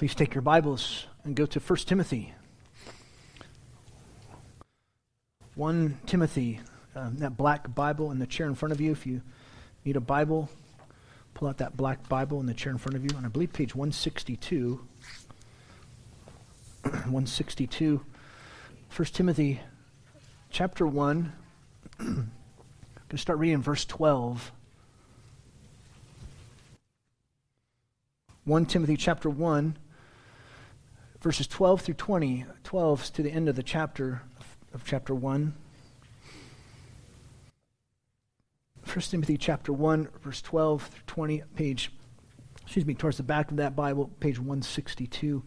Please take your Bibles and go to 1 Timothy. 1 Timothy, um, that black Bible in the chair in front of you. If you need a Bible, pull out that black Bible in the chair in front of you. And I believe page 162. 162. 1 Timothy chapter 1. I'm going to start reading verse 12. 1 Timothy chapter 1 verses 12 through 20. 12 to the end of the chapter of, chapter 1. 1 Timothy chapter 1, verse 12 through 20, page, excuse me, towards the back of that Bible, page 162.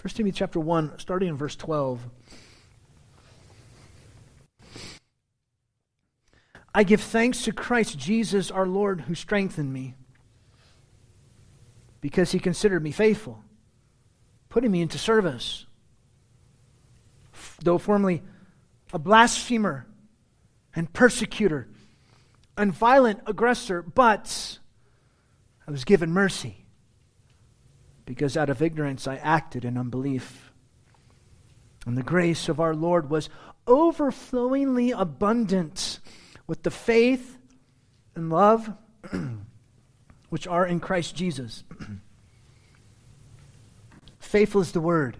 1 Timothy chapter 1, starting in verse 12. I give thanks to Christ Jesus our Lord who strengthened me because he considered me faithful, putting me into service. Though formerly a blasphemer and persecutor and violent aggressor, but I was given mercy because out of ignorance I acted in unbelief. And the grace of our Lord was overflowingly abundant with the faith and love which are in Christ Jesus. Faithful is the word,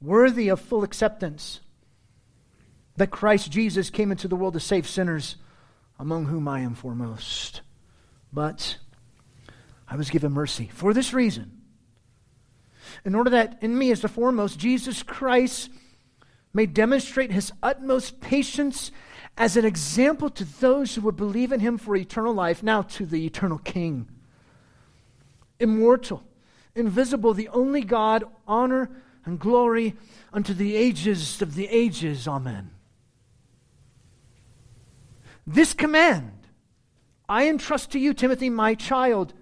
worthy of full acceptance, that Christ Jesus came into the world to save sinners, among whom I am foremost. But I was given mercy for this reason. In order that in me, as the foremost, Jesus Christ may demonstrate his utmost patience as an example to those who would believe in him for eternal life, now to the eternal King. Immortal, invisible, the only God, honor and glory unto the ages of the ages. Amen. This command I entrust to you, Timothy, my child,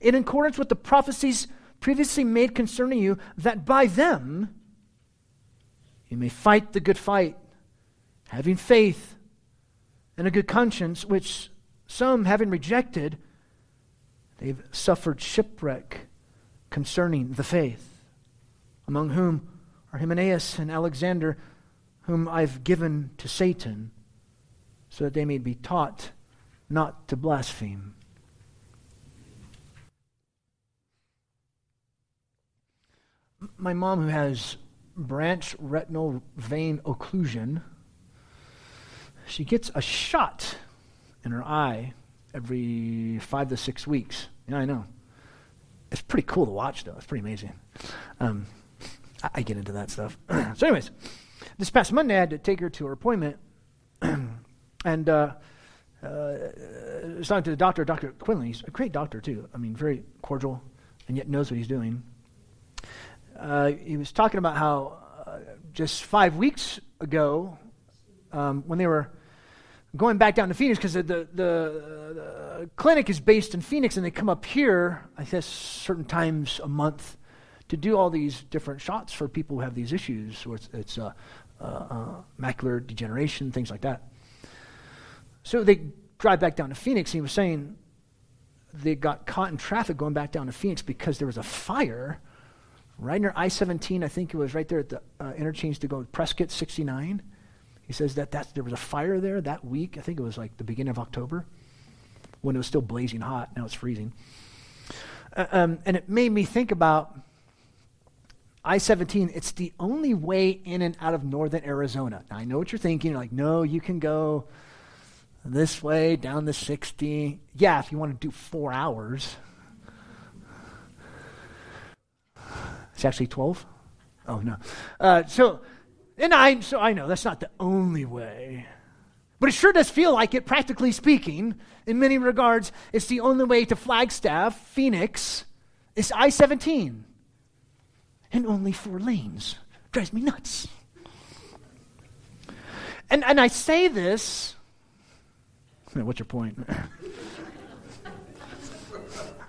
in accordance with the prophecies previously made concerning you, that by them you may fight the good fight having faith and a good conscience, which some, having rejected, they've suffered shipwreck concerning the faith, among whom are Hymenaeus and Alexander, whom I've given to Satan, so that they may be taught not to blaspheme. My mom, who has branch retinal vein occlusion, she gets a shot in her eye every five to six weeks. Yeah, I know. It's pretty cool to watch, though. It's pretty amazing. Um, I, I, get into that stuff. so, anyways, this past Monday, I had to take her to her appointment, and uh, uh, I was talking to the doctor, Dr. Quinlan. He's a great doctor, too. I mean, very cordial, and yet knows what he's doing. Uh, he was talking about how uh, just five weeks ago, um, when they were going back down to Phoenix because the, the, the, clinic is based in Phoenix and they come up here, I guess, certain times a month to do all these different shots for people who have these issues. So it's, it's uh, uh, uh, macular degeneration, things like that. So they drive back down to Phoenix. And he was saying they got caught in traffic going back down to Phoenix because there was a fire right near I 17. I think it was right there at the uh, interchange to go to Prescott 69 he says that that's, there was a fire there that week. I think it was like the beginning of October when it was still blazing hot. Now it's freezing. Uh, um, and it made me think about I 17. It's the only way in and out of northern Arizona. Now, I know what you're thinking. You're like, no, you can go this way down the 60. Yeah, if you want to do four hours. It's actually 12? Oh, no. Uh, so, and I, so I know that's not the only way. But it sure does feel like it, practically speaking, in many regards. It's the only way to Flagstaff, Phoenix. It's I 17. And only four lanes. Drives me nuts. And, and I say this. What's your point?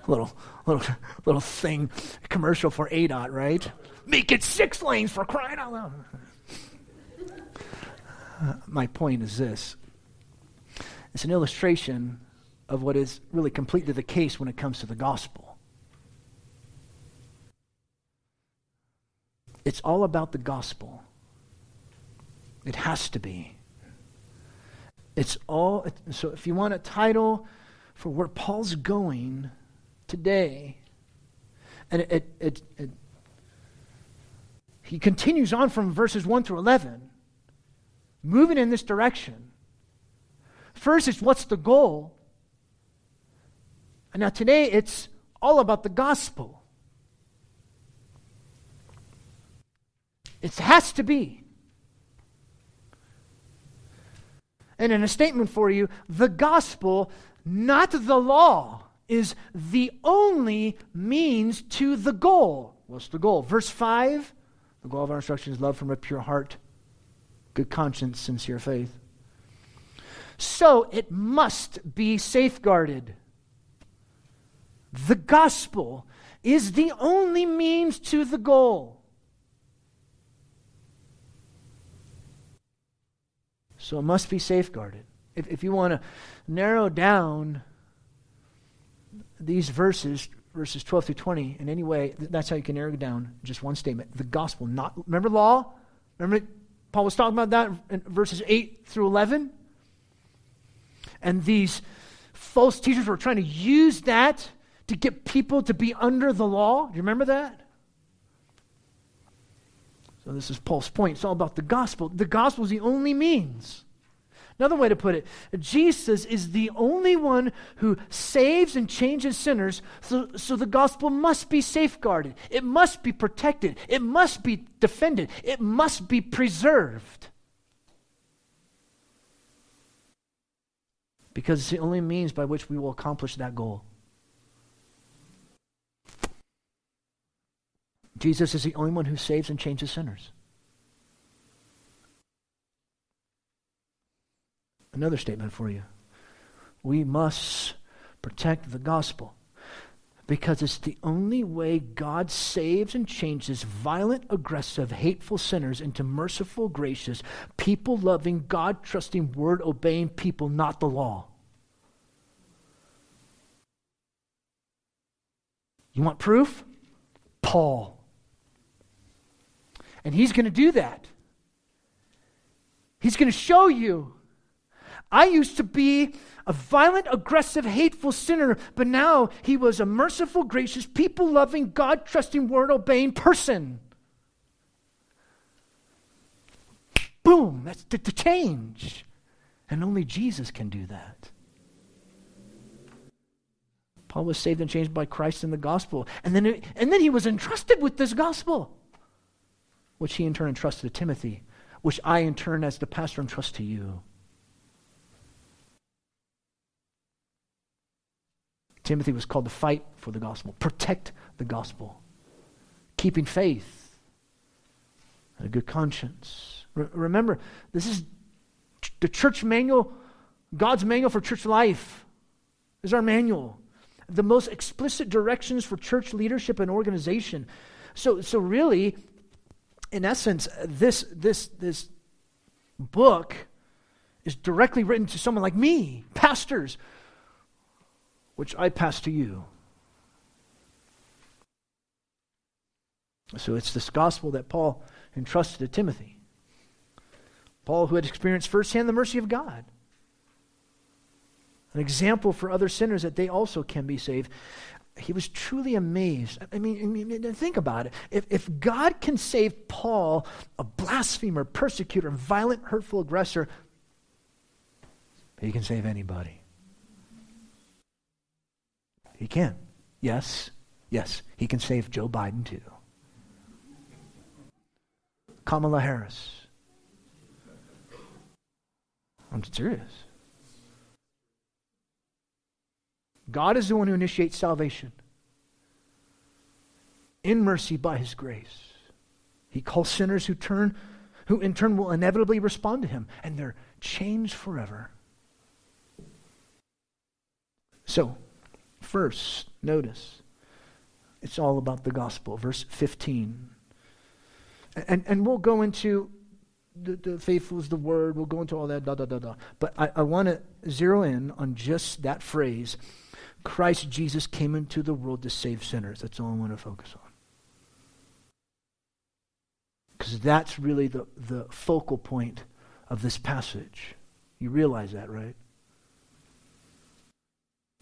little, little, little thing, commercial for ADOT, right? Make it six lanes for crying out loud Uh, my point is this it's an illustration of what is really completely the case when it comes to the gospel. It's all about the gospel. It has to be. It's all, so if you want a title for where Paul's going today, and it, it, it, it he continues on from verses 1 through 11, moving in this direction. First, it's what's the goal? And now today, it's all about the gospel. It has to be. And in a statement for you, the gospel, not the law, is the only means to the goal. What's the goal? Verse 5 the goal of our instruction is love from a pure heart, good conscience, sincere faith. So it must be safeguarded. The gospel is the only means to the goal. So it must be safeguarded. If, if you want to narrow down these verses verses 12 through 20 in any way, that's how you can narrow down. Just one statement. The gospel, not, remember law? Remember Paul was talking about that in verses 8 through 11? And these false teachers were trying to use that to get people to be under the law. Do you remember that? So, this is Paul's point. It's all about the gospel. The gospel is the only means Another way to put it, Jesus is the only one who saves and changes sinners, so, so the gospel must be safeguarded. It must be protected. It must be defended. It must be preserved. Because it's the only means by which we will accomplish that goal. Jesus is the only one who saves and changes sinners. Another statement for you. We must protect the gospel because it's the only way God saves and changes violent, aggressive, hateful sinners into merciful, gracious, people loving, God trusting, word obeying people, not the law. You want proof? Paul. And he's going to do that. He's going to show you I used to be a violent, aggressive, hateful sinner, but now he was a merciful, gracious, people loving, God trusting, word obeying person. Boom, that's the, the change. And only Jesus can do that. Paul was saved and changed by Christ in the gospel. And then, it, and then he was entrusted with this gospel, which he in turn entrusted to Timothy, which I in turn, as the pastor, entrust to you. Timothy was called to fight for the gospel, protect the gospel, keeping faith, and a good conscience. Re- remember, this is the church manual, God's manual for church life is our manual. The most explicit directions for church leadership and organization. So, so really, in essence, this, this, this book is directly written to someone like me, pastors, which I pass to you. So it's this gospel that Paul entrusted to Timothy. Paul, who had experienced firsthand the mercy of God, an example for other sinners that they also can be saved. He was truly amazed. I mean, I mean think about it. If, if God can save Paul, a blasphemer, persecutor, violent, hurtful aggressor, he can save anybody. He can. Yes, yes, he can save Joe Biden too. Kamala Harris. I'm serious. God is the one who initiates salvation in mercy by his grace. He calls sinners who turn, who in turn will inevitably respond to him, and they're changed forever. So, First, notice, it's all about the gospel. Verse 15. And, and we'll go into the, the faithful is the word. We'll go into all that, da, da, da, da. But I, I want to zero in on just that phrase Christ Jesus came into the world to save sinners. That's all I want to focus on. Because that's really the, the focal point of this passage. You realize that, right?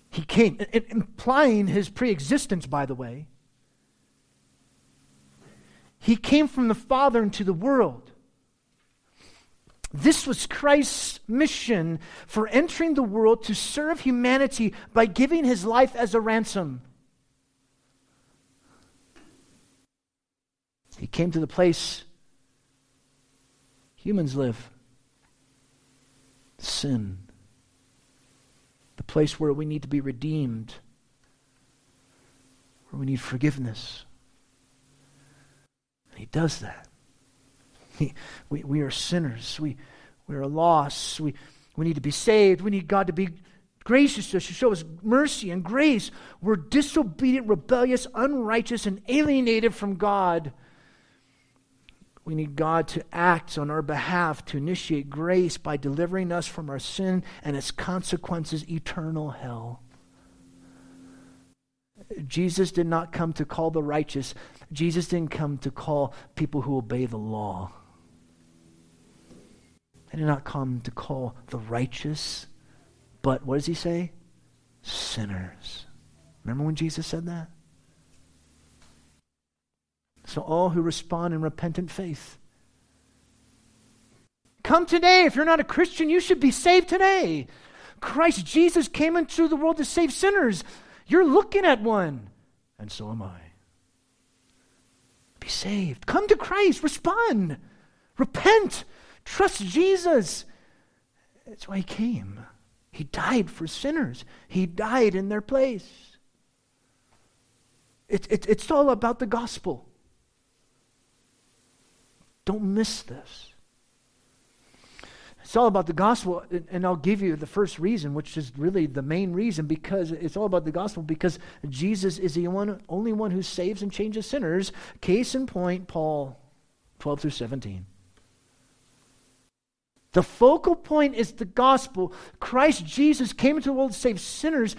He came, implying his pre existence, by the way. He came from the Father into the world. This was Christ's mission for entering the world to serve humanity by giving his life as a ransom. He came to the place humans live sin, place where we need to be redeemed, where we need forgiveness. And he does that. We, we are sinners. We, we are lost. We, we need to be saved. We need God to be gracious to us, to show us mercy and grace. We're disobedient, rebellious, unrighteous, and alienated from God. We need God to act on our behalf to initiate grace by delivering us from our sin and its consequences, eternal hell. Jesus did not come to call the righteous. Jesus didn't come to call people who obey the law. He did not come to call the righteous, but what does he say? Sinners. Remember when Jesus said that? So, all who respond in repentant faith. Come today. If you're not a Christian, you should be saved today. Christ Jesus came into the world to save sinners. You're looking at one, and so am I. Be saved. Come to Christ. Respond. Repent. Trust Jesus. That's why he came. He died for sinners, he died in their place. It, it, it's all about the gospel. Don't miss this. It's all about the gospel, and I'll give you the first reason, which is really the main reason, because it's all about the gospel, because Jesus is the one, only one who saves and changes sinners. Case in point, Paul 12 through 17. The focal point is the gospel. Christ Jesus came into the world to save sinners.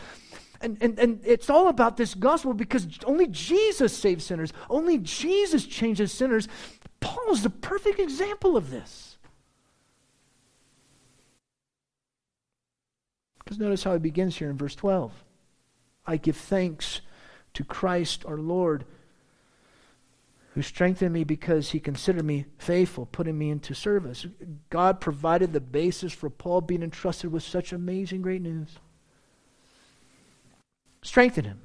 And, and, and it's all about this gospel because only Jesus saves sinners. Only Jesus changes sinners. Paul is the perfect example of this. Because notice how he begins here in verse 12. I give thanks to Christ our Lord, who strengthened me because he considered me faithful, putting me into service. God provided the basis for Paul being entrusted with such amazing great news. Strengthen him.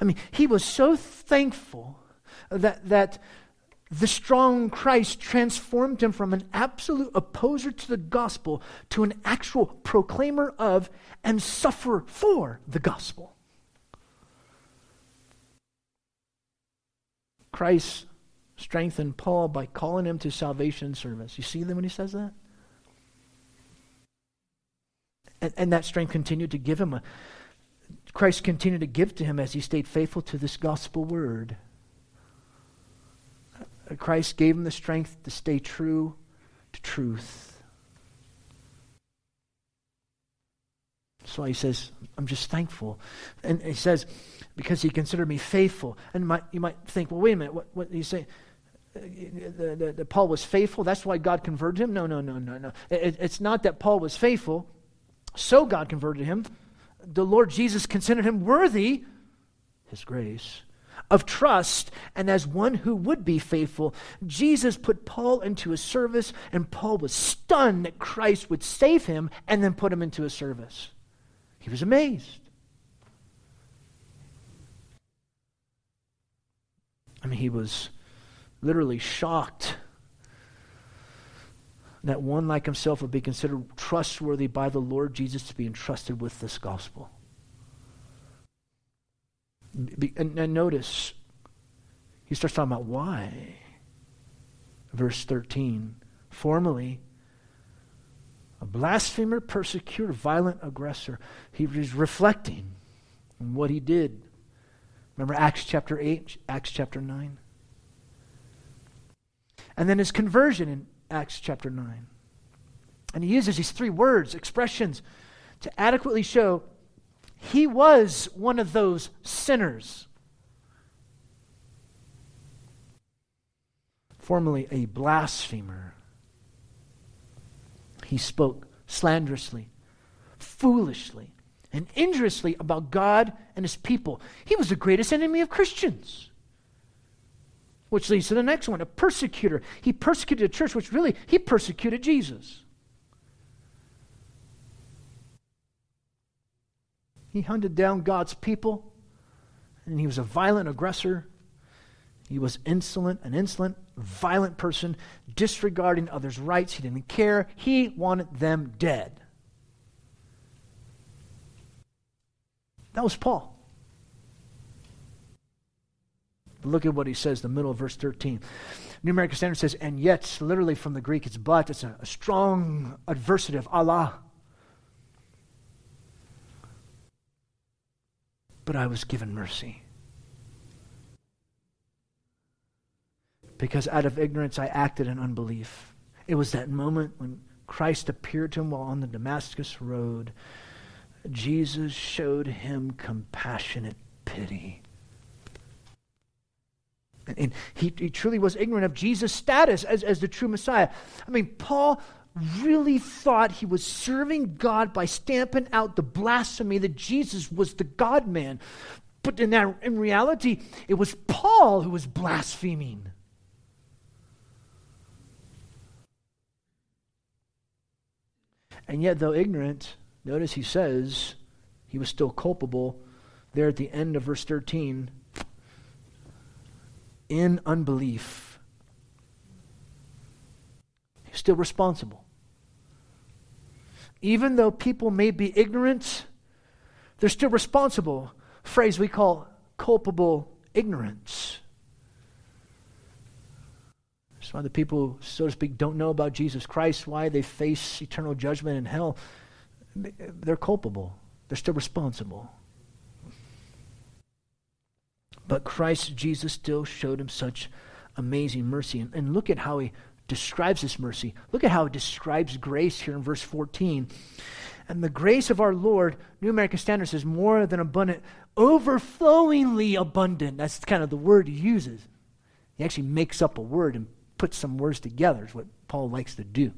I mean, he was so thankful that, that the strong Christ transformed him from an absolute opposer to the gospel to an actual proclaimer of and sufferer for the gospel. Christ strengthened Paul by calling him to salvation service. You see them when he says that? And, and that strength continued to give him a Christ continued to give to him as he stayed faithful to this gospel word. Christ gave him the strength to stay true to truth. So he says, I'm just thankful. And he says, because he considered me faithful. And my, you might think, well, wait a minute, what, what he's saying? Uh, the, the, the, Paul was faithful. That's why God converted him. No, no, no, no, no. It, it's not that Paul was faithful, so God converted him. The Lord Jesus considered him worthy, his grace, of trust and as one who would be faithful. Jesus put Paul into his service, and Paul was stunned that Christ would save him and then put him into his service. He was amazed. I mean, he was literally shocked that one like himself would be considered trustworthy by the Lord Jesus to be entrusted with this gospel. And, and notice, he starts talking about why. Verse 13. Formerly, a blasphemer, persecutor, violent aggressor. He was reflecting on what he did. Remember Acts chapter 8, Acts chapter 9? And then his conversion in Acts chapter 9. And he uses these three words, expressions, to adequately show he was one of those sinners. Formerly a blasphemer. He spoke slanderously, foolishly, and injuriously about God and his people. He was the greatest enemy of Christians. Which leads to the next one a persecutor. He persecuted the church, which really, he persecuted Jesus. He hunted down God's people, and he was a violent aggressor. He was insolent, an insolent, violent person, disregarding others' rights. He didn't care. He wanted them dead. That was Paul. Look at what he says, the middle of verse 13. New American Standard says, and yet, literally from the Greek, it's but. It's a, a strong adversative, alla. But I was given mercy. Because out of ignorance I acted in unbelief. It was that moment when Christ appeared to him while on the Damascus road. Jesus showed him compassionate pity. And he, he truly was ignorant of Jesus' status as, as the true Messiah. I mean, Paul really thought he was serving God by stamping out the blasphemy that Jesus was the God man. But in, that, in reality, it was Paul who was blaspheming. And yet, though ignorant, notice he says he was still culpable there at the end of verse 13 in unbelief, still responsible. Even though people may be ignorant, they're still responsible. Phrase we call culpable ignorance. That's why the people, so to speak, don't know about Jesus Christ, why they face eternal judgment in hell. They're culpable, they're still responsible. But Christ Jesus still showed him such amazing mercy. And, and look at how he describes this mercy. Look at how it describes grace here in verse 14. And the grace of our Lord, New American Standard says, more than abundant, overflowingly abundant. That's kind of the word he uses. He actually makes up a word and puts some words together, is what Paul likes to do.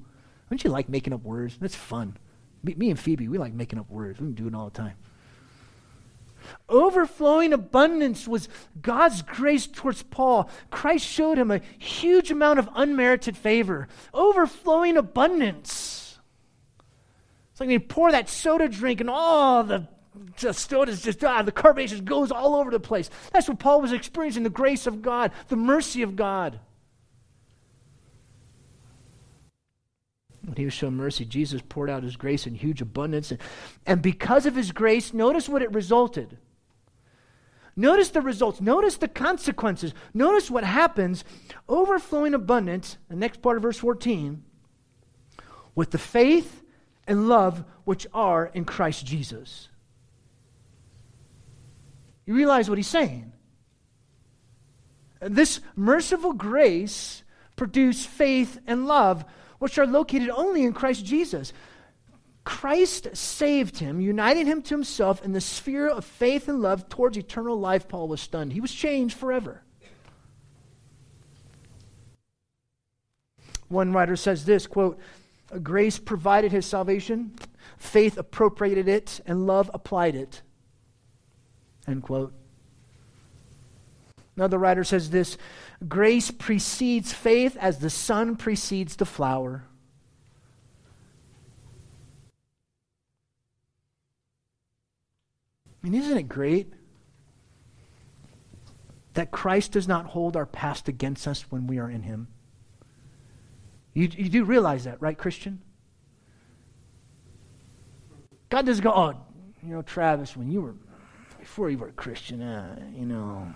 Don't you like making up words? That's fun. Me, me and Phoebe, we like making up words. We do it all the time. Overflowing abundance was God's grace towards Paul. Christ showed him a huge amount of unmerited favor. Overflowing abundance. It's like they pour that soda drink and all the, the soda's just, ah, the carbonation just goes all over the place. That's what Paul was experiencing the grace of God, the mercy of God. When he was shown mercy, Jesus poured out his grace in huge abundance. And, and because of his grace, notice what it resulted. Notice the results. Notice the consequences. Notice what happens. Overflowing abundance, the next part of verse 14, with the faith and love which are in Christ Jesus. You realize what he's saying? This merciful grace produced faith and love which are located only in Christ Jesus. Christ saved him, uniting him to himself in the sphere of faith and love towards eternal life. Paul was stunned. He was changed forever. One writer says this quote, Grace provided his salvation, faith appropriated it, and love applied it. End quote. Another writer says this Grace precedes faith as the sun precedes the flower. I mean, isn't it great that Christ does not hold our past against us when we are in Him? You, you do realize that, right, Christian? God doesn't go, oh, you know, Travis, when you were, before you were a Christian, uh, you know,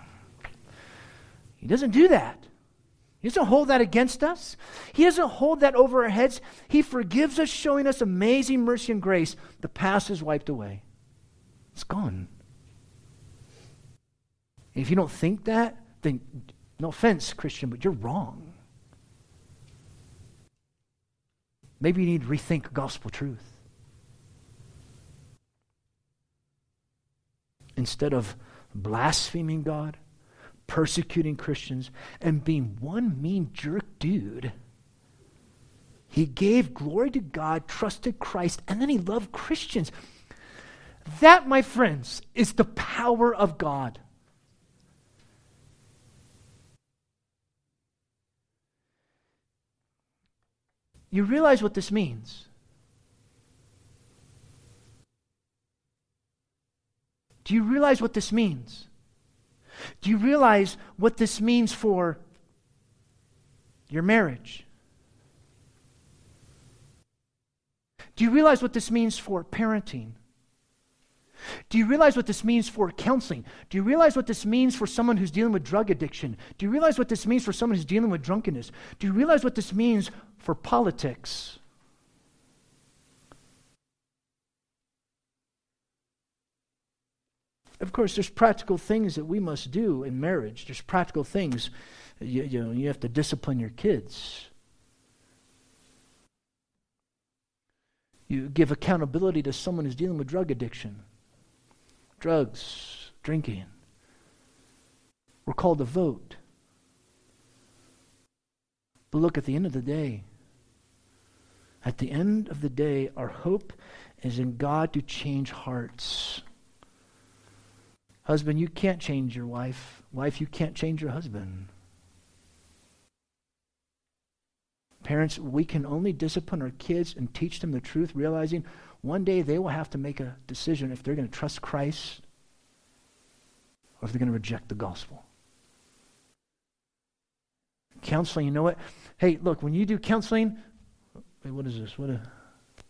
he doesn't do that. He doesn't hold that against us. He doesn't hold that over our heads. He forgives us, showing us amazing mercy and grace. The past is wiped away, it's gone. If you don't think that, then no offense, Christian, but you're wrong. Maybe you need to rethink gospel truth. Instead of blaspheming God, persecuting Christians, and being one mean jerk dude, he gave glory to God, trusted Christ, and then he loved Christians. That, my friends, is the power of God. You realize what this means? Do you realize what this means? Do you realize what this means for your marriage? Do you realize what this means for parenting? Do you realize what this means for counseling? Do you realize what this means for someone who's dealing with drug addiction? Do you realize what this means for someone who's dealing with drunkenness? Do you realize what this means for politics? Of course, there's practical things that we must do in marriage. There's practical things. You, you know, you have to discipline your kids. You give accountability to someone who's dealing with drug addiction drugs, drinking. We're called to vote. But look, at the end of the day, at the end of the day, our hope is in God to change hearts. Husband, you can't change your wife. Wife, you can't change your husband. Parents, we can only discipline our kids and teach them the truth, realizing one day they will have to make a decision if they're going to trust Christ or if they're going to reject the gospel. Counseling, you know what? Hey, look, when you do counseling, wait, what is this? What a,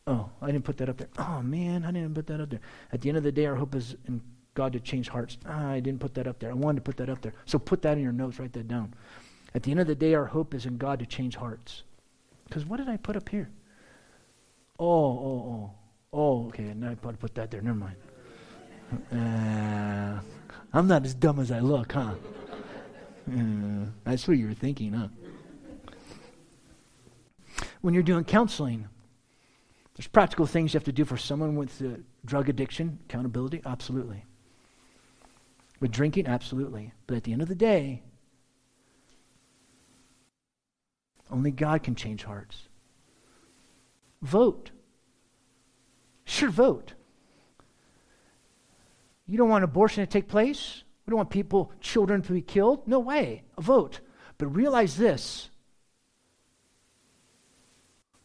oh, I didn't put that up there. Oh, man, I didn't put that up there. At the end of the day, our hope is in God to change hearts. Ah, I didn't put that up there. I wanted to put that up there. So put that in your notes, write that down. At the end of the day, our hope is in God to change hearts. Because what did I put up here? Oh, oh, oh. Oh, okay. Now I put, that there. Never mind. Uh, I'm not as dumb as I look, huh? Uh, that's what you were thinking, huh? When you're doing counseling, there's practical things you have to do for someone with uh, drug addiction, accountability, absolutely. With drinking, absolutely. But at the end of the day, only God can change hearts. Vote. Sure, vote. You don't want abortion to take place? We don't want people, children to be killed? No way. A vote. But realize this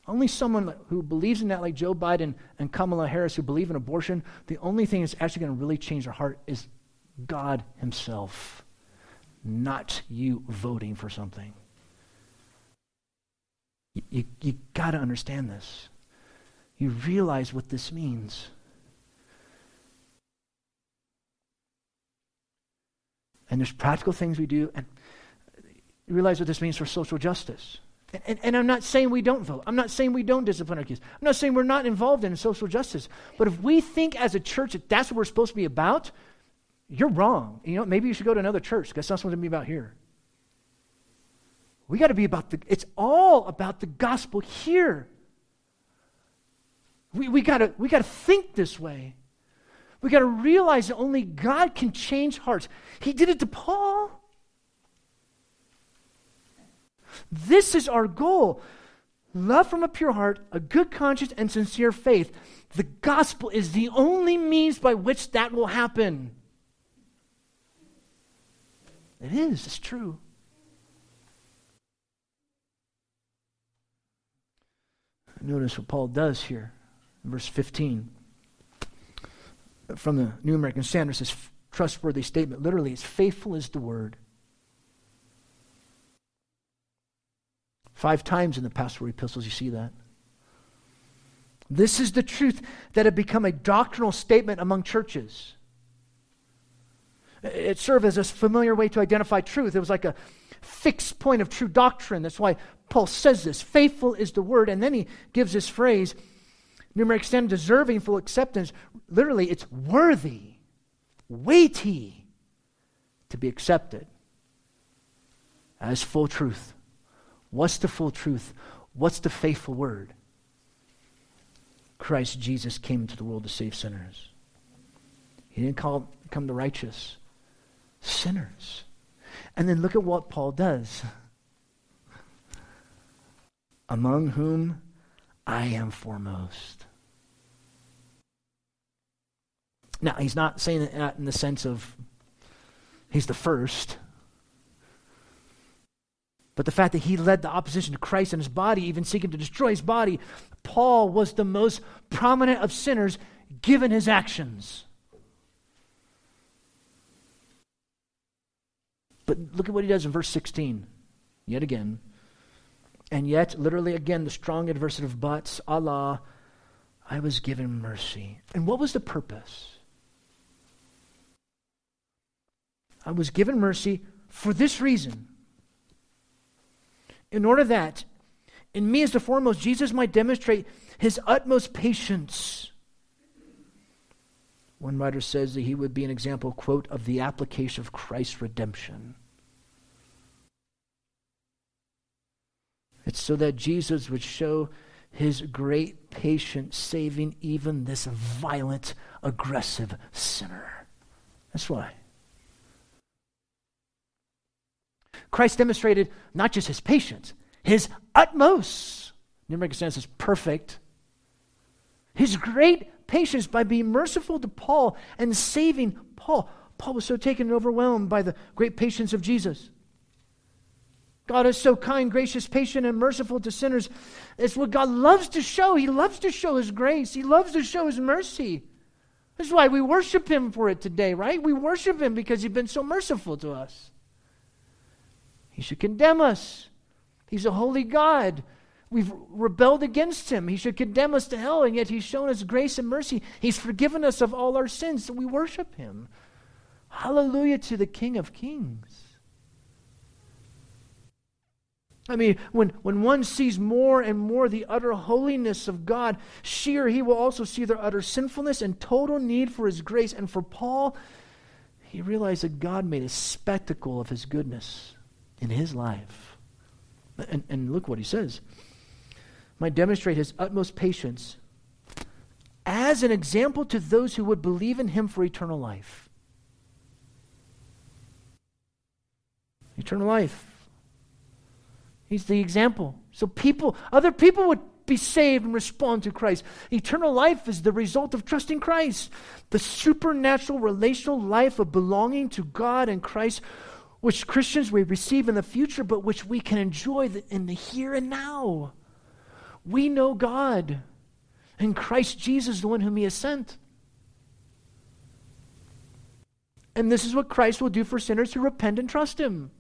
only someone who believes in that, like Joe Biden and Kamala Harris, who believe in abortion, the only thing that's actually going to really change their heart is God Himself, not you voting for something. You, you, you got to understand this. You realize what this means. And there's practical things we do, and you realize what this means for social justice. And, and, and, I'm not saying we don't vote. I'm not saying we don't discipline our kids. I'm not saying we're not involved in social justice. But if we think as a church that that's what we're supposed to be about, you're wrong. You know, maybe you should go to another church that's not supposed to be about here. We got to be about the, it's all about the gospel here. We, we got we gotta think this way. We got to realize that only God can change hearts. He did it to Paul. This is our goal love from a pure heart, a good conscience, and sincere faith. The gospel is the only means by which that will happen. It is, it's true. Notice what Paul does here, verse 15 from the New American Standard says trustworthy statement. Literally, it's faithful is the word. Five times in the pastoral epistles, you see that. This is the truth that had become a doctrinal statement among churches. It served as a familiar way to identify truth. It was like a fixed point of true doctrine. That's why Paul says this faithful is the word. And then he gives this phrase New American Standard, deserving full acceptance. Literally, it's worthy, weighty to be accepted as full truth. What's the full truth? What's the faithful word? Christ Jesus came into the world to save sinners. He didn't call, come the righteous, sinners. And then look at what Paul does. Among whom I am foremost. Now, he's not saying that in the sense of he's the first. But the fact that he led the opposition to Christ and his body, even seeking to destroy his body, Paul was the most prominent of sinners given his actions. But look at what he does in verse 16. Yet again. And yet, literally again, the strong adversative buts, alla, I was given mercy. And what was the purpose? I was given mercy for this reason. In order that, in me as the foremost, Jesus might demonstrate his utmost patience. One writer says that he would be an example, quote, of the application of Christ's redemption. It's so that Jesus would show his great patience, saving even this violent, aggressive sinner. That's why. Christ demonstrated not just his patience, his utmost. Numeric sense is perfect. His great patience by being merciful to Paul and saving Paul. Paul was so taken and overwhelmed by the great patience of Jesus. God is so kind, gracious, patient, and merciful to sinners. It's what God loves to show. He loves to show His grace, He loves to show His mercy. That's why we worship Him for it today, right? We worship Him because He's been so merciful to us. He should condemn us. He's a holy God. We've rebelled against him. He should condemn us to hell, and yet he's shown us grace and mercy. He's forgiven us of all our sins, so we worship him. Hallelujah to the King of Kings. I mean, when, when one sees more and more the utter holiness of God, sure, he will also see their utter sinfulness and total need for his grace. And for Paul, he realized that God made a spectacle of his goodness in his life. And, and look what he says. Might demonstrate his utmost patience as an example to those who would believe in him for eternal life. Eternal life. He's the example. So people, other people would be saved and respond to Christ. Eternal life is the result of trusting Christ. The supernatural relational life of belonging to God and Christ, which Christians will receive in the future, but which we can enjoy in the here and now. We know God, and Christ Jesus, the one whom He has sent. And this is what Christ will do for sinners who repent and trust Him.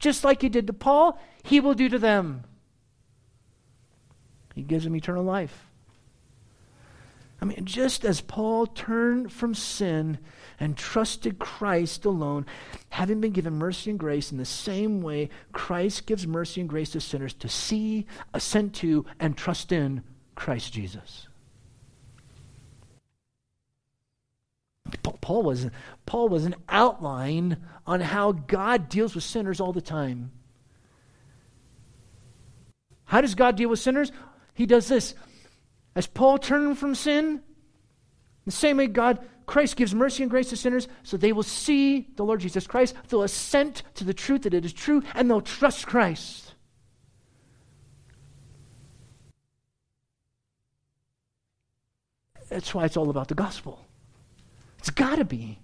Just like he did to Paul, he will do to them. He gives them eternal life. I mean, just as Paul turned from sin and trusted Christ alone, having been given mercy and grace, in the same way, Christ gives mercy and grace to sinners to see, assent to, and trust in Christ Jesus. Paul was, Paul was an outline on how God deals with sinners all the time. How does God deal with sinners? He does this. As Paul turned from sin, the same way God, Christ gives mercy and grace to sinners, so they will see the Lord Jesus Christ, they'll assent to the truth that it is true, and they'll trust Christ. That's why it's all about the gospel. It's got to be.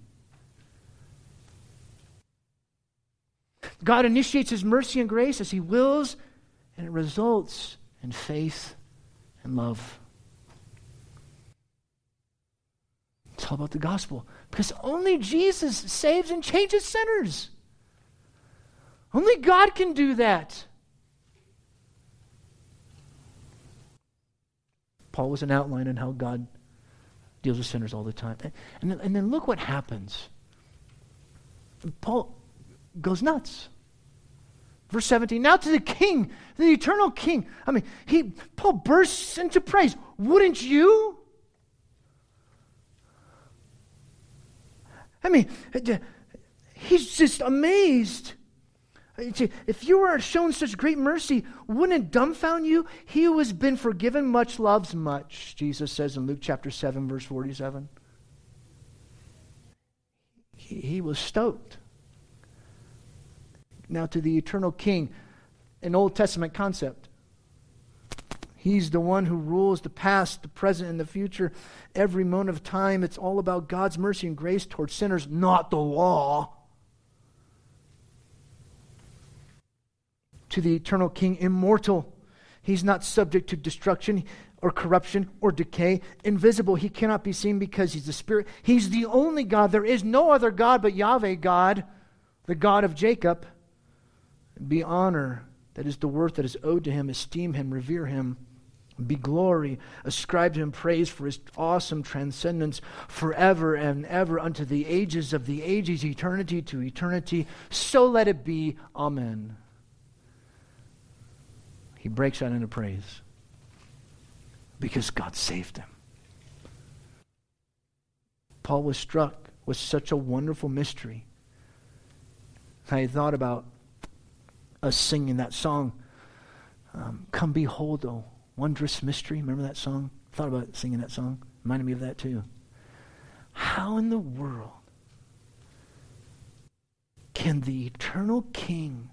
God initiates his mercy and grace as he wills, and it results in faith and love. It's all about the gospel because only Jesus saves and changes sinners. Only God can do that. Paul was an outline on how God deals with sinners all the time. And then, and then look what happens. Paul goes nuts. Verse 17, now to the king, the eternal king. I mean, he Paul bursts into praise. Wouldn't you? I mean, uh, he's just amazed. Uh, if you were shown such great mercy, wouldn't it dumbfound you? He who has been forgiven much loves much, Jesus says in Luke chapter 7, verse 47. He, he was stoked. Now, to the eternal king, an Old Testament concept. He's the one who rules the past, the present, and the future. Every moment of time, it's all about God's mercy and grace towards sinners, not the law. To the eternal King, immortal. He's not subject to destruction or corruption or decay. Invisible, he cannot be seen because he's the Spirit. He's the only God. There is no other God but Yahweh God, the God of Jacob. Be honor, that is the worth that is owed to him. Esteem him, revere him be glory, ascribe to him praise for his awesome transcendence forever and ever unto the ages of the ages, eternity to eternity. So let it be. Amen. He breaks out into praise because God saved him. Paul was struck with such a wonderful mystery. I thought about us singing that song, um, Come Behold, O Wondrous Mystery. Remember that song? Thought about singing that song. Reminded me of that too. How in the world can the eternal King,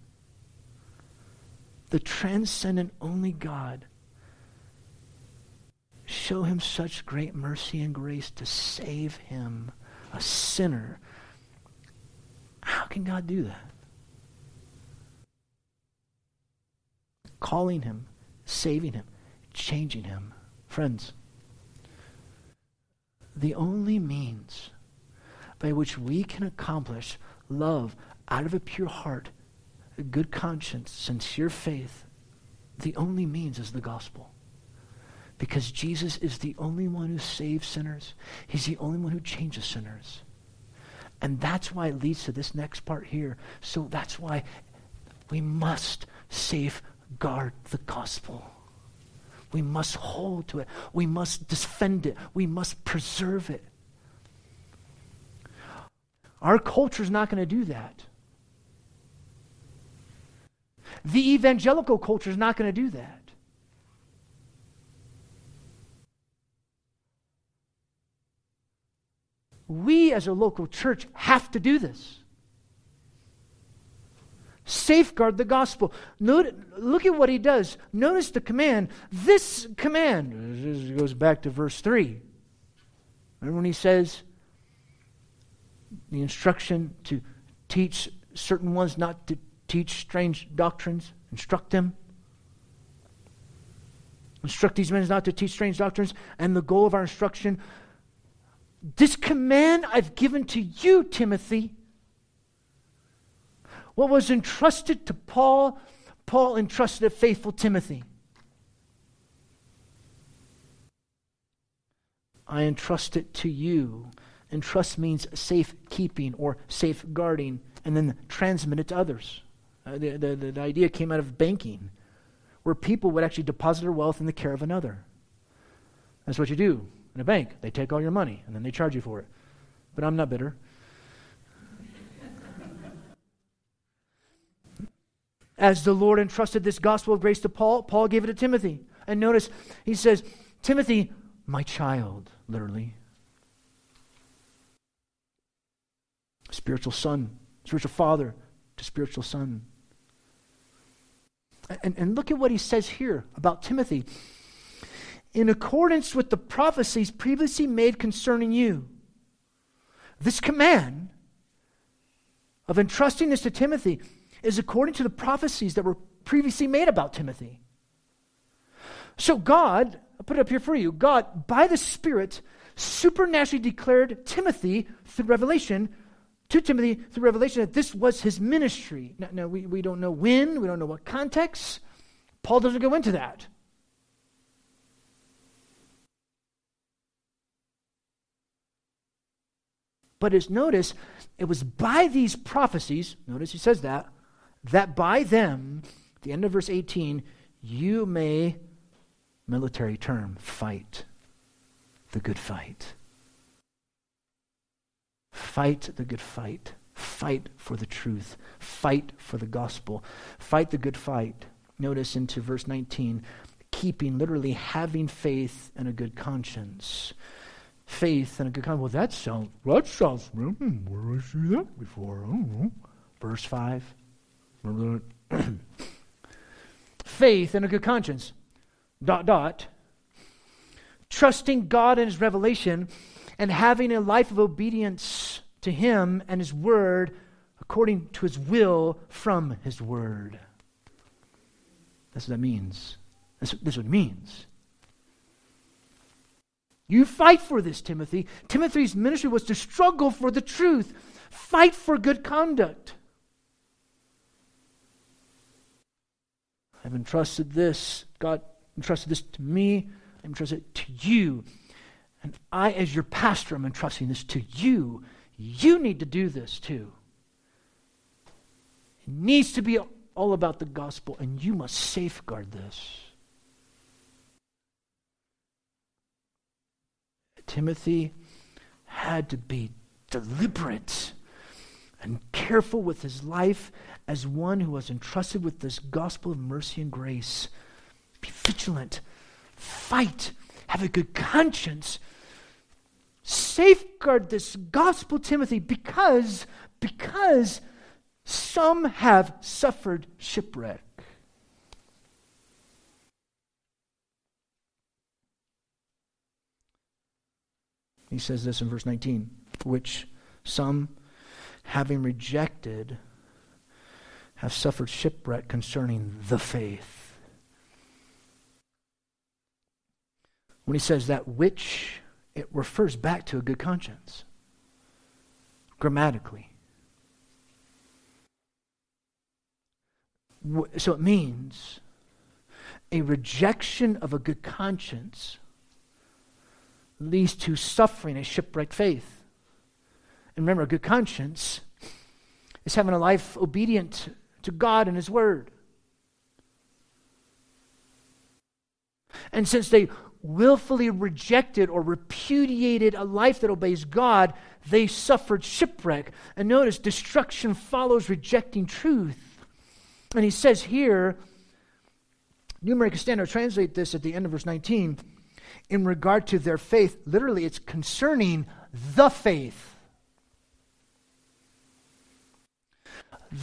the transcendent only God, show him such great mercy and grace to save him, a sinner? How can God do that? Calling him, saving him changing him. Friends, the only means by which we can accomplish love out of a pure heart, a good conscience, sincere faith, the only means is the gospel. Because Jesus is the only one who saves sinners. He's the only one who changes sinners. And that's why it leads to this next part here. So that's why we must safeguard the gospel. We must hold to it. We must defend it. We must preserve it. Our culture is not going to do that. The evangelical culture is not going to do that. We, as a local church, have to do this. Safeguard the gospel. Note, look at what he does. Notice the command. This command this goes back to verse 3. Remember when he says the instruction to teach certain ones not to teach strange doctrines, instruct them. Instruct these men not to teach strange doctrines, and the goal of our instruction. This command I've given to you, Timothy what was entrusted to Paul, Paul entrusted to faithful Timothy. I entrust it to you. Entrust means safekeeping or safeguarding, and then transmit it to others. Uh, the, the, the idea came out of banking, where people would actually deposit their wealth in the care of another. That's what you do in a bank. They take all your money, and then they charge you for it. But I'm not bitter. As the Lord entrusted this gospel of grace to Paul, Paul gave it to Timothy. And notice, he says, Timothy, my child, literally. Spiritual son, spiritual father to spiritual son. And, and look at what he says here about Timothy. In accordance with the prophecies previously made concerning you, this command of entrusting this to Timothy is according to the prophecies that were previously made about Timothy. So, God, I'll put it up here for you God, by the Spirit, supernaturally declared Timothy through revelation, to Timothy through revelation, that this was his ministry. Now, now we, we don't know when, we don't know what context. Paul doesn't go into that. But as notice, it was by these prophecies, notice he says that, that by them, the end of verse 18, you may, military term, fight the good fight. Fight the good fight. Fight Fight for the truth. Fight for the gospel. Fight the good fight. Notice into verse 19 keeping, literally having faith and a good conscience. Faith and a good conscience. Well, that sounds, that sounds, hmm, where did I see that before? I don't know. Verse 5. Faith and a good conscience. Dot, dot. Trusting God and His revelation and having a life of obedience to Him and His Word according to His will from His Word. That's what that means. That's, that's what it means. You fight for this, Timothy. Timothy's ministry was to struggle for the truth, fight for good conduct. I've entrusted this, God entrusted this to me, I'm entrusted it to you. And I, as your pastor, am entrusting this to you. You need to do this too. It needs to be all about the gospel, and you must safeguard this. Timothy had to be deliberate and careful with his life as one who was entrusted with this gospel of mercy and grace. Be vigilant, fight, have a good conscience. Safeguard this gospel, Timothy, because, because some have suffered shipwreck. He says this in verse 19, which some, having rejected, have suffered shipwreck concerning the faith. When he says that which, it refers back to a good conscience, grammatically. So it means a rejection of a good conscience leads to suffering, a shipwrecked faith. And remember, a good conscience is having a life obedient to God and His Word. And since they willfully rejected or repudiated a life that obeys God, they suffered shipwreck. And notice, destruction follows rejecting truth. And he says here, New American Standard translate this at the end of verse 19 in regard to their faith. Literally, it's concerning the faith.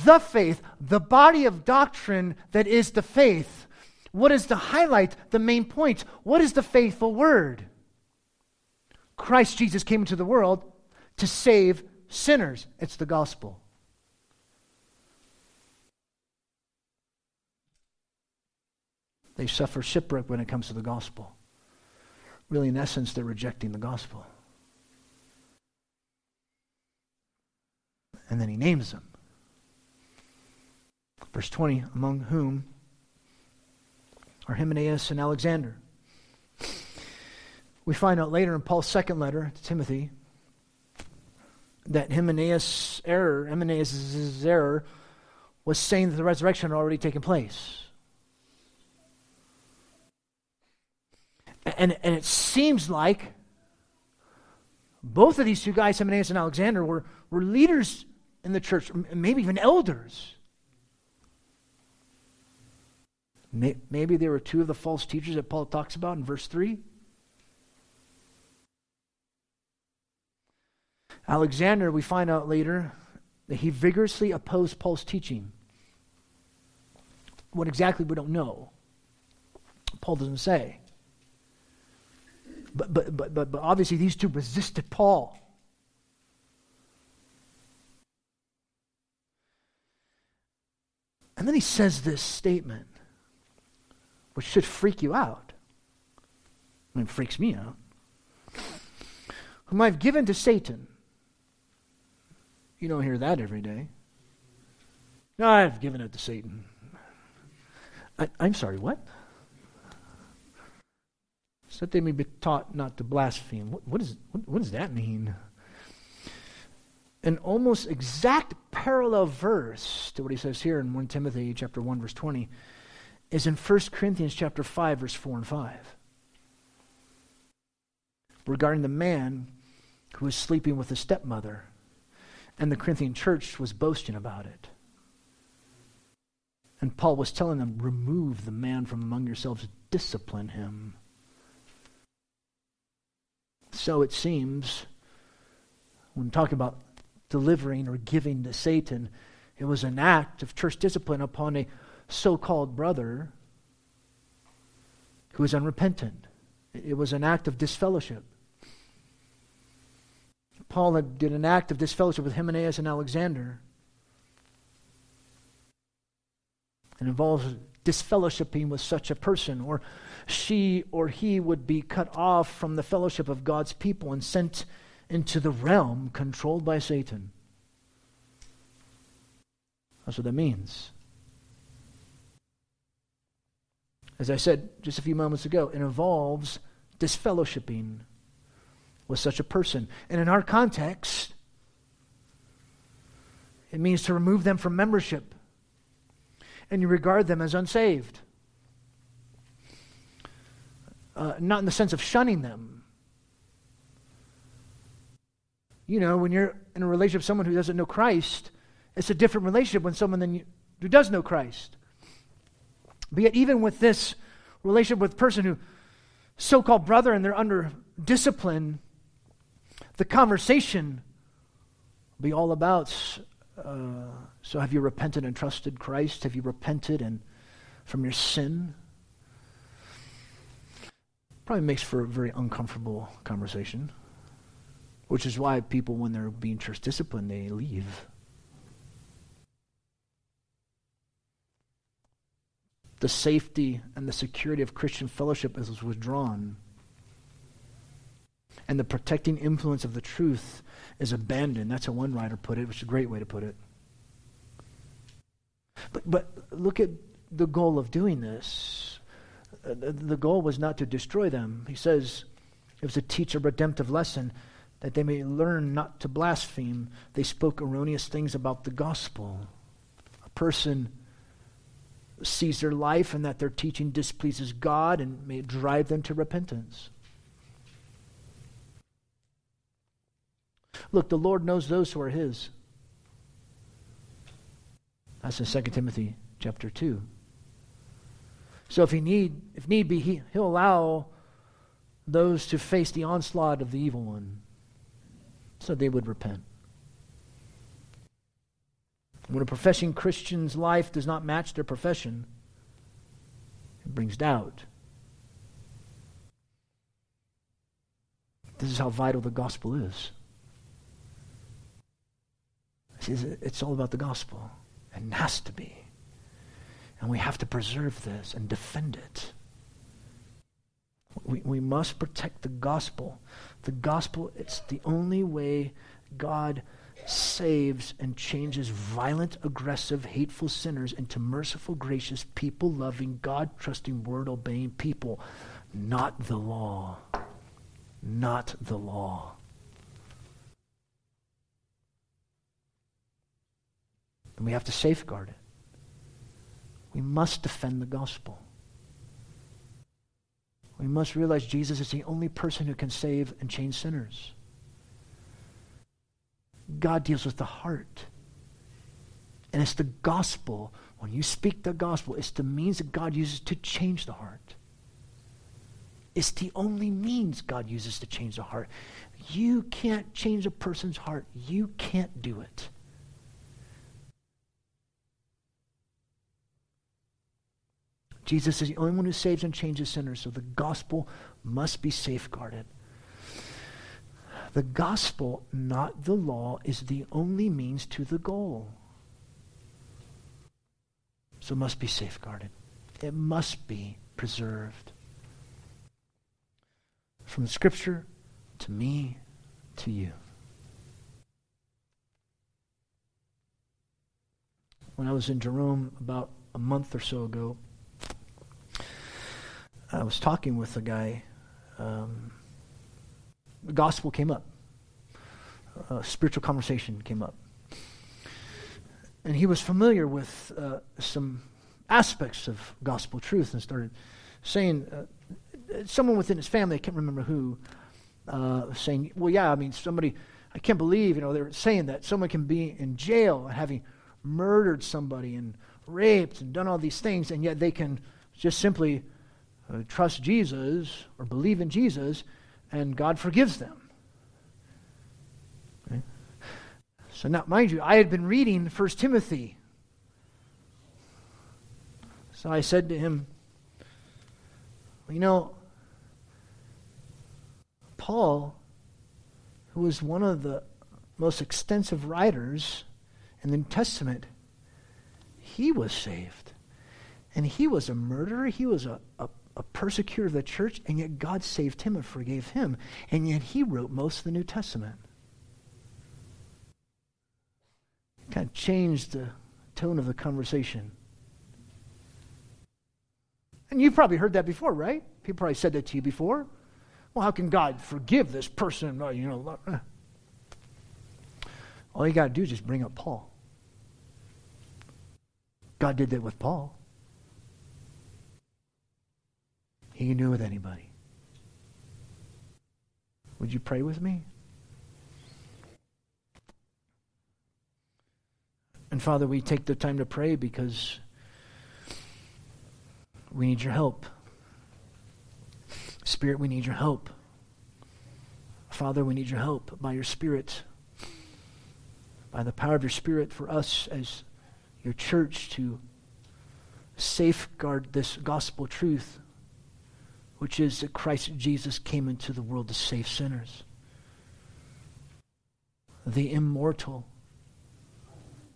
The faith, the body of doctrine that is the faith. What is the highlight, the main point? What is the faithful word? Christ Jesus came into the world to save sinners. It's the gospel. They suffer shipwreck when it comes to the gospel really, in essence, they're rejecting the gospel. And then he names them. Verse 20, among whom are Hymenaeus and Alexander. We find out later in Paul's second letter to Timothy that Hymenaeus' error, Hymenaeus' error, was saying that the resurrection had already taken place. And, and it seems like both of these two guys, Hymenaeus and Alexander, were, were leaders in the church, maybe even elders. Maybe they were two of the false teachers that Paul talks about in verse 3. Alexander, we find out later that he vigorously opposed Paul's teaching. What exactly, we don't know. Paul doesn't say. But, but, but, but, but obviously, these two resisted Paul. And then he says this statement, which should freak you out. I mean, it freaks me out. Whom I've given to Satan. You don't hear that every day. No, I've given it to Satan. I, I'm sorry, what? so that they may be taught not to blaspheme. What, what, is, what, what does that mean? An almost exact parallel verse to what he says here in 1 Timothy chapter 1 verse 20 is in 1 Corinthians chapter 5 verse 4 and 5 regarding the man who was sleeping with his stepmother. And the Corinthian church was boasting about it. And Paul was telling them, remove the man from among yourselves, discipline him. So it seems, when talking about delivering or giving to Satan, it was an act of church discipline upon a so called brother who is unrepentant. It was an act of disfellowship. Paul had, did an act of disfellowship with Hymenaeus and Alexander. It involves disfellowshipping with such a person, or she or he would be cut off from the fellowship of God's people and sent into the realm controlled by Satan. That's what that means. As I said just a few moments ago, it involves disfellowshipping with such a person. And in our context, it means to remove them from membership and you regard them as unsaved. Uh, not in the sense of shunning them. You know, when you're in a relationship with someone who doesn't know Christ, it's a different relationship when someone you, who does know Christ. But yet, even with this relationship with person who, so called brother, and they're under discipline, the conversation will be all about uh, so, have you repented and trusted Christ? Have you repented and from your sin? Probably makes for a very uncomfortable conversation, which is why people, when they're being church disciplined, they leave. The safety and the security of Christian fellowship is withdrawn and the protecting influence of the truth is abandoned. That's how one writer put it, which is a great way to put it. But, but look at the goal of doing this. Uh, the goal was not to destroy them. He says it was to teach a redemptive lesson that they may learn not to blaspheme. They spoke erroneous things about the gospel. A person sees their life and that their teaching displeases God and may drive them to repentance. Look, the Lord knows those who are his. That's in 2 Timothy chapter 2. So if he need if need be, he, he'll allow those to face the onslaught of the evil one so they would repent. When a professing Christian's life does not match their profession, it brings doubt. This is how vital the gospel is. It's all about the gospel. It has to be. And we have to preserve this and defend it. We, we must protect the gospel. The gospel, it's the only way God saves and changes violent, aggressive, hateful sinners into merciful, gracious, people loving, God trusting, word obeying people. Not the law. Not the law. And we have to safeguard it. We must defend the gospel. We must realize Jesus is the only person who can save and change sinners. God deals with the heart. And it's the gospel. When you speak the gospel, it's the means that God uses to change the heart. It's the only means God uses to change the heart. You can't change a person's heart. You can't do it. Jesus is the only one who saves and changes sinners, so the gospel must be safeguarded. The gospel, not the law, is the only means to the goal. So it must be safeguarded. It must be preserved. From Scripture to me to you. When I was in Jerome about a month or so ago, I was talking with a guy. Um, the gospel came up. Spiritual conversation came up. And he was familiar with uh, some aspects of gospel truth and started saying, uh, someone within his family, I can't remember who, uh, saying, well, yeah, I mean, somebody I can't believe, you know, they're saying that someone can be in jail and having murdered somebody and raped and done all these things, and yet they can just simply uh, trust Jesus or believe in Jesus, and God forgives them. Okay? So now, mind you, I had been reading 1 Timothy. So I said to him, you know, Paul, who was one of the most extensive writers in the New Testament, he was saved. And he was a murderer, he was a, a, persecutor of the church, and yet God saved him and forgave him. And yet he wrote most of the New Testament. Kind of changed the tone of the conversation. And you've probably heard that before, right? People probably said that to you before. Well, how can God forgive this person? You know, eh. all you got to do is just bring up Paul. God did that with Paul. He can do it with anybody. Would you pray with me? And Father, we take the time to pray because we need your help. Spirit, we need your help. Father, we need your help by your Spirit, by the power of your Spirit for us as your church to safeguard this gospel truth, which is that Christ Jesus came into the world to save sinners. The immortal,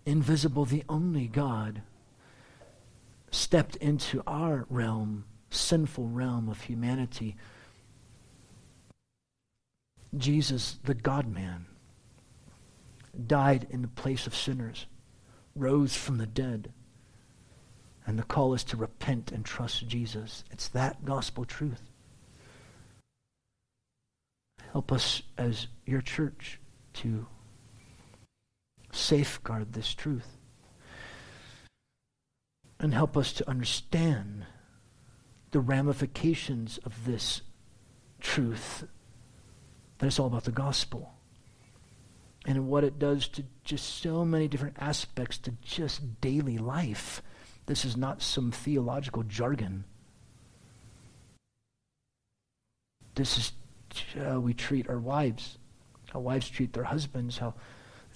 invisible, the only God stepped into our realm, sinful realm of humanity. Jesus, the God man, died in the place of sinners rose from the dead. And the call is to repent and trust Jesus. It's that gospel truth. Help us as your church to safeguard this truth. And help us to understand the ramifications of this truth. That it's all about the gospel and what it does to just so many different aspects to just daily life. This is not some theological jargon. This is how uh, we treat our wives, how wives treat their husbands, how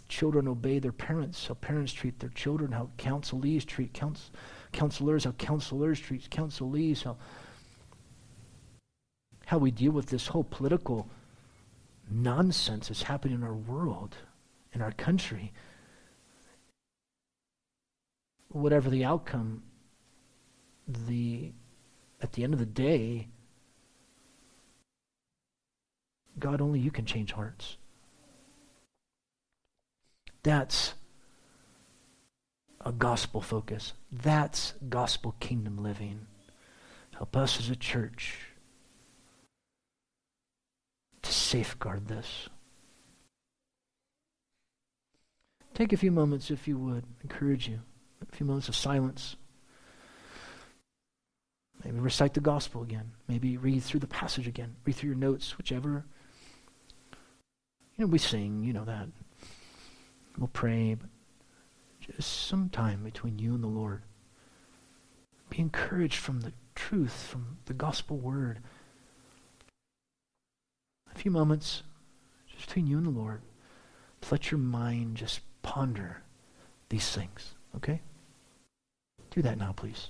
children obey their parents, how parents treat their children, how counselees treat counsel, counselors, how counselors treat counselees, how, how we deal with this whole political nonsense that's happening in our world, in our country. Whatever the outcome, the at the end of the day, God only you can change hearts. That's a gospel focus. That's gospel kingdom living. Help us as a church to safeguard this. Take a few moments, if you would, encourage you. A few moments of silence. Maybe recite the gospel again. Maybe read through the passage again. Read through your notes, whichever. You know, we sing, you know that. We'll pray, but just some time between you and the Lord. Be encouraged from the truth, from the gospel word a few moments just between you and the Lord. Let your mind just ponder these things, okay? Do that now, please.